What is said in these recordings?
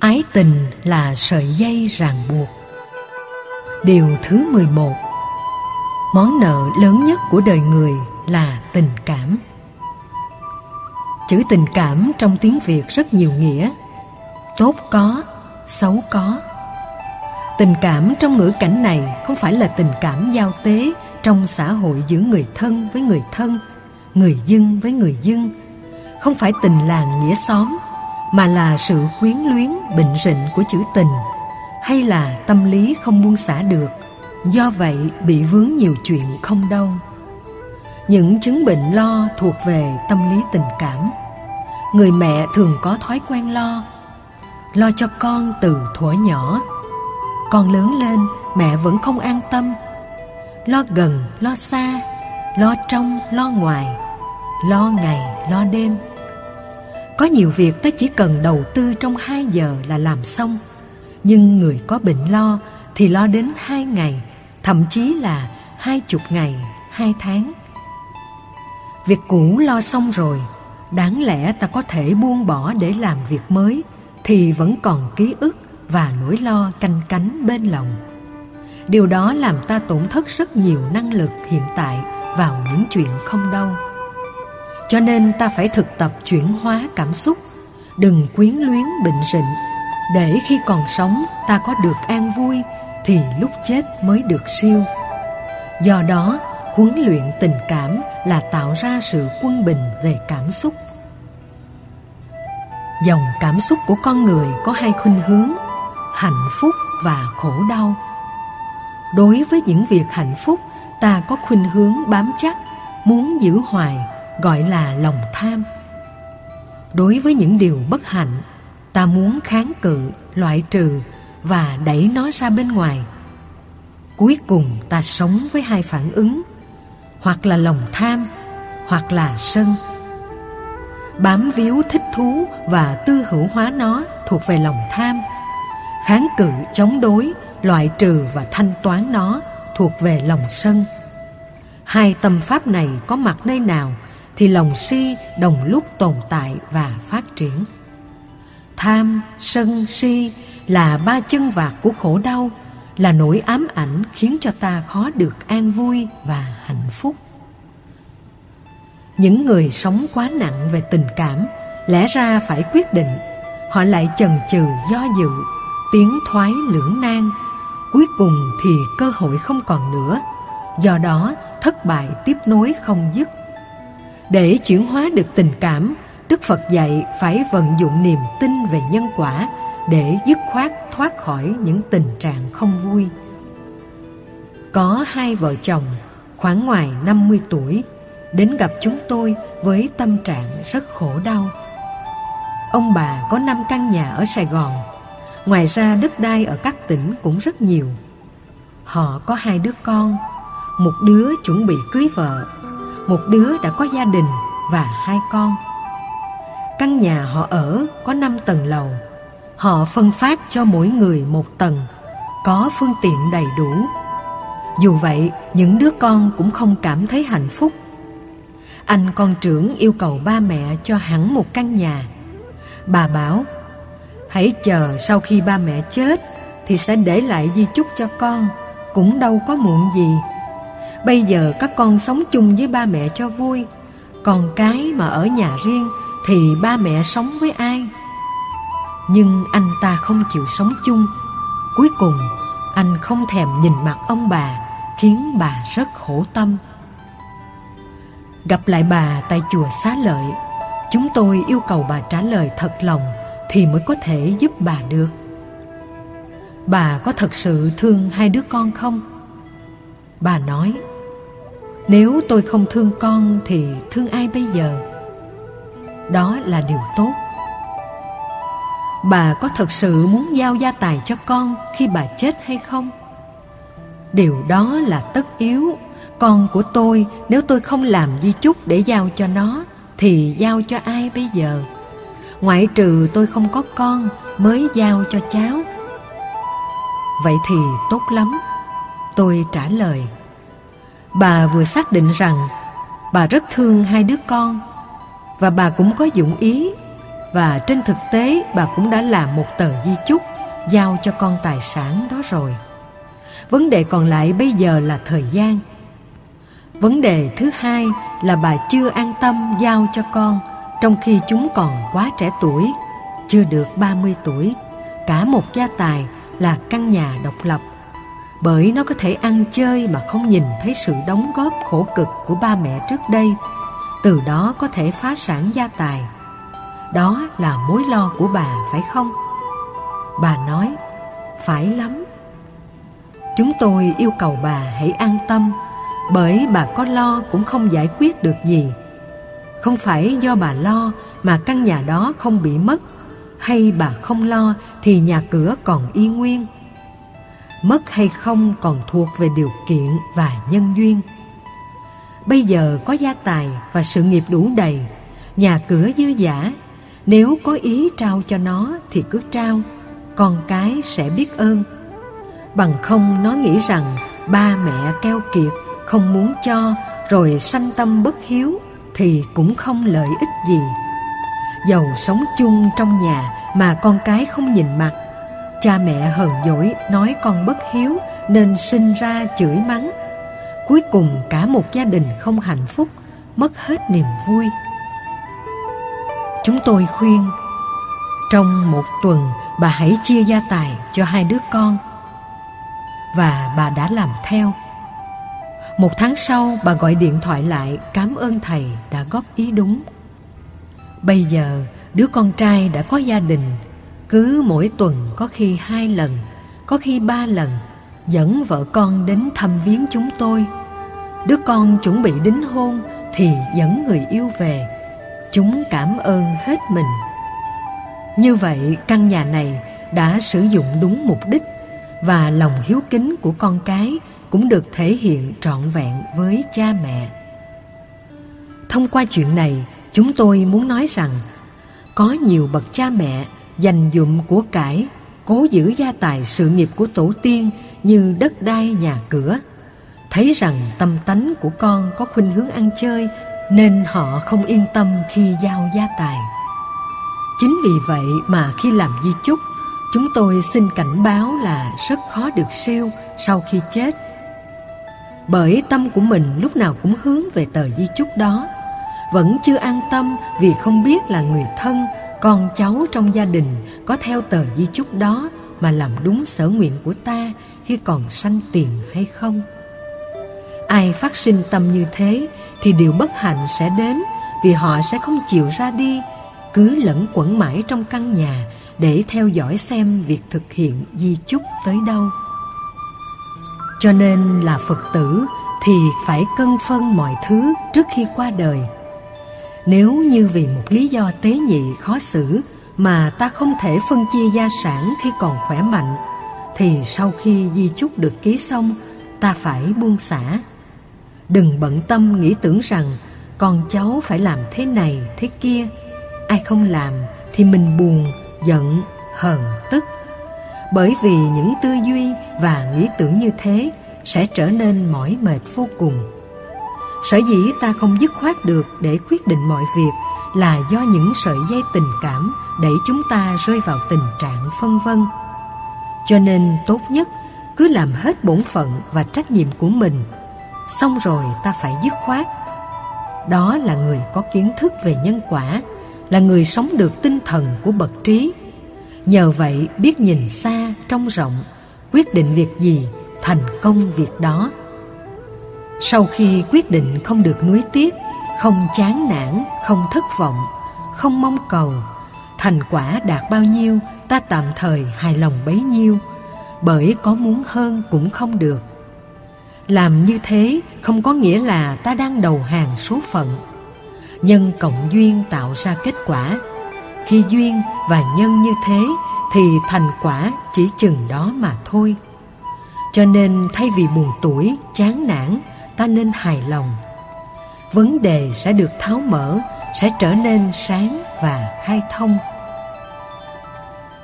Ái tình là sợi dây ràng buộc. Điều thứ 11 Món nợ lớn nhất của đời người là tình cảm. Chữ tình cảm trong tiếng Việt rất nhiều nghĩa. Tốt có, xấu có. Tình cảm trong ngữ cảnh này không phải là tình cảm giao tế trong xã hội giữa người thân với người thân, người dân với người dân. Không phải tình làng nghĩa xóm, mà là sự quyến luyến bệnh rịnh của chữ tình, hay là tâm lý không buông xả được, do vậy bị vướng nhiều chuyện không đâu. Những chứng bệnh lo thuộc về tâm lý tình cảm. Người mẹ thường có thói quen lo, lo cho con từ thuở nhỏ con lớn lên mẹ vẫn không an tâm Lo gần, lo xa Lo trong, lo ngoài Lo ngày, lo đêm có nhiều việc ta chỉ cần đầu tư trong hai giờ là làm xong Nhưng người có bệnh lo thì lo đến hai ngày Thậm chí là hai chục ngày, hai tháng Việc cũ lo xong rồi Đáng lẽ ta có thể buông bỏ để làm việc mới Thì vẫn còn ký ức và nỗi lo canh cánh bên lòng. Điều đó làm ta tổn thất rất nhiều năng lực hiện tại vào những chuyện không đâu. Cho nên ta phải thực tập chuyển hóa cảm xúc, đừng quyến luyến bệnh rịnh, để khi còn sống ta có được an vui thì lúc chết mới được siêu. Do đó, huấn luyện tình cảm là tạo ra sự quân bình về cảm xúc. Dòng cảm xúc của con người có hai khuynh hướng hạnh phúc và khổ đau đối với những việc hạnh phúc ta có khuynh hướng bám chắc muốn giữ hoài gọi là lòng tham. Đối với những điều bất hạnh, ta muốn kháng cự, loại trừ và đẩy nó ra bên ngoài. Cuối cùng ta sống với hai phản ứng, hoặc là lòng tham, hoặc là sân. Bám víu thích thú và tư hữu hóa nó thuộc về lòng tham. Kháng cự, chống đối, loại trừ và thanh toán nó thuộc về lòng sân. Hai tâm pháp này có mặt nơi nào thì lòng si đồng lúc tồn tại và phát triển. Tham, sân, si là ba chân vạc của khổ đau, là nỗi ám ảnh khiến cho ta khó được an vui và hạnh phúc. Những người sống quá nặng về tình cảm, lẽ ra phải quyết định, họ lại chần chừ, do dự tiến thoái lưỡng nan. Cuối cùng thì cơ hội không còn nữa, do đó thất bại tiếp nối không dứt để chuyển hóa được tình cảm, đức phật dạy phải vận dụng niềm tin về nhân quả để dứt khoát thoát khỏi những tình trạng không vui. Có hai vợ chồng khoảng ngoài 50 tuổi đến gặp chúng tôi với tâm trạng rất khổ đau. Ông bà có năm căn nhà ở Sài Gòn. Ngoài ra đất đai ở các tỉnh cũng rất nhiều. Họ có hai đứa con, Một đứa chuẩn bị cưới vợ một đứa đã có gia đình và hai con. Căn nhà họ ở có năm tầng lầu. Họ phân phát cho mỗi người một tầng, Có phương tiện đầy đủ. Dù vậy, những đứa con cũng không cảm thấy hạnh phúc. Anh con trưởng yêu cầu ba mẹ cho hẳn một căn nhà. Bà bảo, Hãy chờ sau khi ba mẹ chết Thì sẽ để lại di chúc cho con, Cũng đâu có muộn gì. Bây giờ các con sống chung với ba mẹ cho vui. Còn cái mà ở nhà riêng Thì ba mẹ sống với ai? Nhưng anh ta không chịu sống chung. Cuối cùng, anh không thèm nhìn mặt ông bà, Khiến bà rất khổ tâm. Gặp lại bà tại chùa Xá Lợi, Chúng tôi yêu cầu bà trả lời thật lòng thì mới có thể giúp bà được. Bà có thật sự thương hai đứa con không? Bà nói nếu tôi không thương con thì thương ai bây giờ? Đó là điều tốt. Bà có thật sự muốn giao gia tài cho con khi bà chết hay không? Điều đó là tất yếu. Con của tôi, nếu tôi không làm di chúc để giao cho nó, thì giao cho ai bây giờ? Ngoại trừ tôi không có con, mới giao cho cháu. Vậy thì tốt lắm. Tôi trả lời bà vừa xác định rằng bà rất thương hai đứa con và bà cũng có dụng ý và trên thực tế bà cũng đã làm một tờ di chúc giao cho con tài sản đó rồi. Vấn đề còn lại bây giờ là thời gian. Vấn đề thứ hai là bà chưa an tâm giao cho con trong khi chúng còn quá trẻ tuổi, chưa được 30 tuổi, cả một gia tài là căn nhà độc lập. Bởi nó có thể ăn chơi mà không nhìn thấy sự đóng góp khổ cực của ba mẹ trước đây, từ đó có thể phá sản gia tài. Đó là mối lo của bà phải không? Bà nói, phải lắm. Chúng tôi yêu cầu bà hãy an tâm, bởi bà có lo cũng không giải quyết được gì. Không phải do bà lo mà căn nhà đó không bị mất, hay bà không lo thì nhà cửa còn y nguyên. Mất hay không còn thuộc về điều kiện và nhân duyên. Bây giờ có gia tài và sự nghiệp đủ đầy, nhà cửa dư giả, nếu có ý trao cho nó thì cứ trao, con cái sẽ biết ơn. Bằng không nó nghĩ rằng ba mẹ keo kiệt, không muốn cho, rồi sanh tâm bất hiếu, thì cũng không lợi ích gì. Dầu sống chung trong nhà mà con cái không nhìn mặt, cha mẹ hờn dỗi nói con bất hiếu nên sinh ra chửi mắng. Cuối cùng cả một gia đình không hạnh phúc, mất hết niềm vui. Chúng tôi khuyên, trong một tuần bà hãy chia gia tài cho hai đứa con. Và bà đã làm theo. Một tháng sau bà gọi điện thoại lại cảm ơn thầy đã góp ý đúng. Bây giờ đứa con trai đã có gia đình, cứ mỗi tuần có khi hai lần, có khi ba lần dẫn vợ con đến thăm viếng chúng tôi. Đứa con chuẩn bị đính hôn thì dẫn người yêu về. Chúng cảm ơn hết mình. Như vậy căn nhà này đã sử dụng đúng mục đích và lòng hiếu kính của con cái cũng được thể hiện trọn vẹn với cha mẹ. Thông qua chuyện này, chúng tôi muốn nói rằng có nhiều bậc cha mẹ dành dụm của cải, cố giữ gia tài sự nghiệp của tổ tiên như đất đai nhà cửa. Thấy rằng tâm tánh của con có khuynh hướng ăn chơi nên họ không yên tâm khi giao gia tài. Chính vì vậy mà khi làm di chúc, chúng tôi xin cảnh báo là rất khó được siêu sau khi chết. Bởi tâm của mình lúc nào cũng hướng về tờ di chúc đó, vẫn chưa an tâm vì không biết là người thân, con cháu trong gia đình có theo tờ di chúc đó mà làm đúng sở nguyện của ta khi còn sanh tiền hay không. Ai phát sinh tâm như thế thì điều bất hạnh sẽ đến vì họ sẽ không chịu ra đi, cứ lẫn quẩn mãi trong căn nhà để theo dõi xem việc thực hiện di chúc tới đâu. Cho nên là Phật tử thì phải cân phân mọi thứ trước khi qua đời. Nếu như vì một lý do tế nhị khó xử mà ta không thể phân chia gia sản khi còn khỏe mạnh, thì sau khi di chúc được ký xong, ta phải buông xả. Đừng bận tâm nghĩ tưởng rằng con cháu phải làm thế này, thế kia, ai không làm thì mình buồn, giận, hờn, tức. Bởi vì những tư duy và nghĩ tưởng như thế sẽ trở nên mỏi mệt vô cùng. Sở dĩ ta không dứt khoát được để quyết định mọi việc là do những sợi dây tình cảm đẩy chúng ta rơi vào tình trạng phân vân. Cho nên tốt nhất cứ làm hết bổn phận và trách nhiệm của mình, xong rồi ta phải dứt khoát. Đó là người có kiến thức về nhân quả là người sống được tinh thần của bậc trí. Nhờ vậy biết nhìn xa, trông rộng, quyết định việc gì, thành công việc đó. Sau khi quyết định không được nuối tiếc, không chán nản, không thất vọng, không mong cầu, thành quả đạt bao nhiêu ta tạm thời hài lòng bấy nhiêu, bởi có muốn hơn cũng không được. Làm như thế không có nghĩa là ta đang đầu hàng số phận. Nhân cộng duyên tạo ra kết quả. Khi duyên và nhân như thế thì thành quả chỉ chừng đó mà thôi. Cho nên thay vì buồn tuổi chán nản ta nên hài lòng. Vấn đề sẽ được tháo mở sẽ trở nên sáng và khai thông.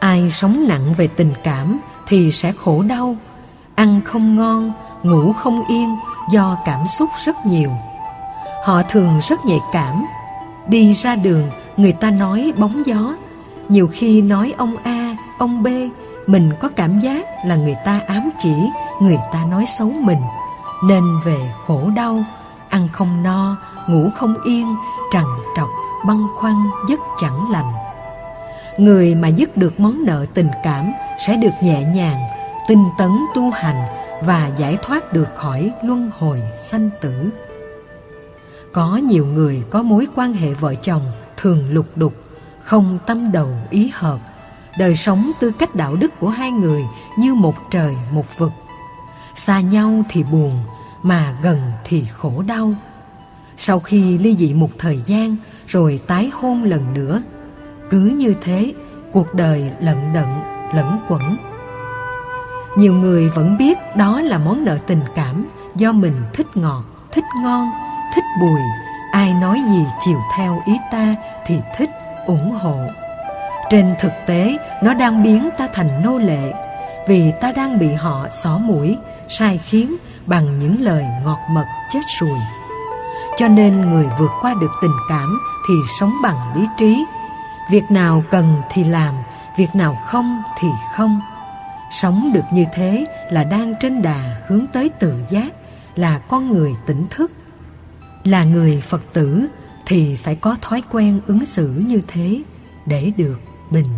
Ai sống nặng về tình cảm thì sẽ khổ đau. Ăn không ngon ngủ không yên do cảm xúc rất nhiều. Họ thường rất nhạy cảm. Đi ra đường Người ta nói bóng gió. Nhiều khi nói ông A, ông B Mình có cảm giác là người ta ám chỉ Người ta nói xấu mình. Nên về khổ đau Ăn không no, ngủ không yên Trằn trọc, băn khoăn, giấc chẳng lành Người mà dứt được món nợ tình cảm Sẽ được nhẹ nhàng, tinh tấn tu hành Và giải thoát được khỏi luân hồi sanh tử Có nhiều người có mối quan hệ vợ chồng thường lục đục, không tâm đầu ý hợp. Đời sống tư cách đạo đức của hai người như một trời một vực. Xa nhau thì buồn, mà gần thì khổ đau. Sau khi ly dị một thời gian rồi tái hôn lần nữa, cứ như thế cuộc đời lận đận lẫn quẩn. Nhiều người vẫn biết đó là món nợ tình cảm do mình thích ngọt, thích ngon, thích bùi, ai nói gì chiều theo ý ta thì thích ủng hộ trên thực tế nó đang biến ta thành nô lệ vì ta đang bị họ xỏ mũi sai khiến bằng những lời ngọt mật chết ruồi cho nên người vượt qua được tình cảm thì sống bằng lý trí. Việc nào cần thì làm, việc nào không thì không. Sống được như thế là đang trên đà hướng tới tự giác, là con người tỉnh thức. Là người phật tử thì phải có thói quen ứng xử như thế để được bình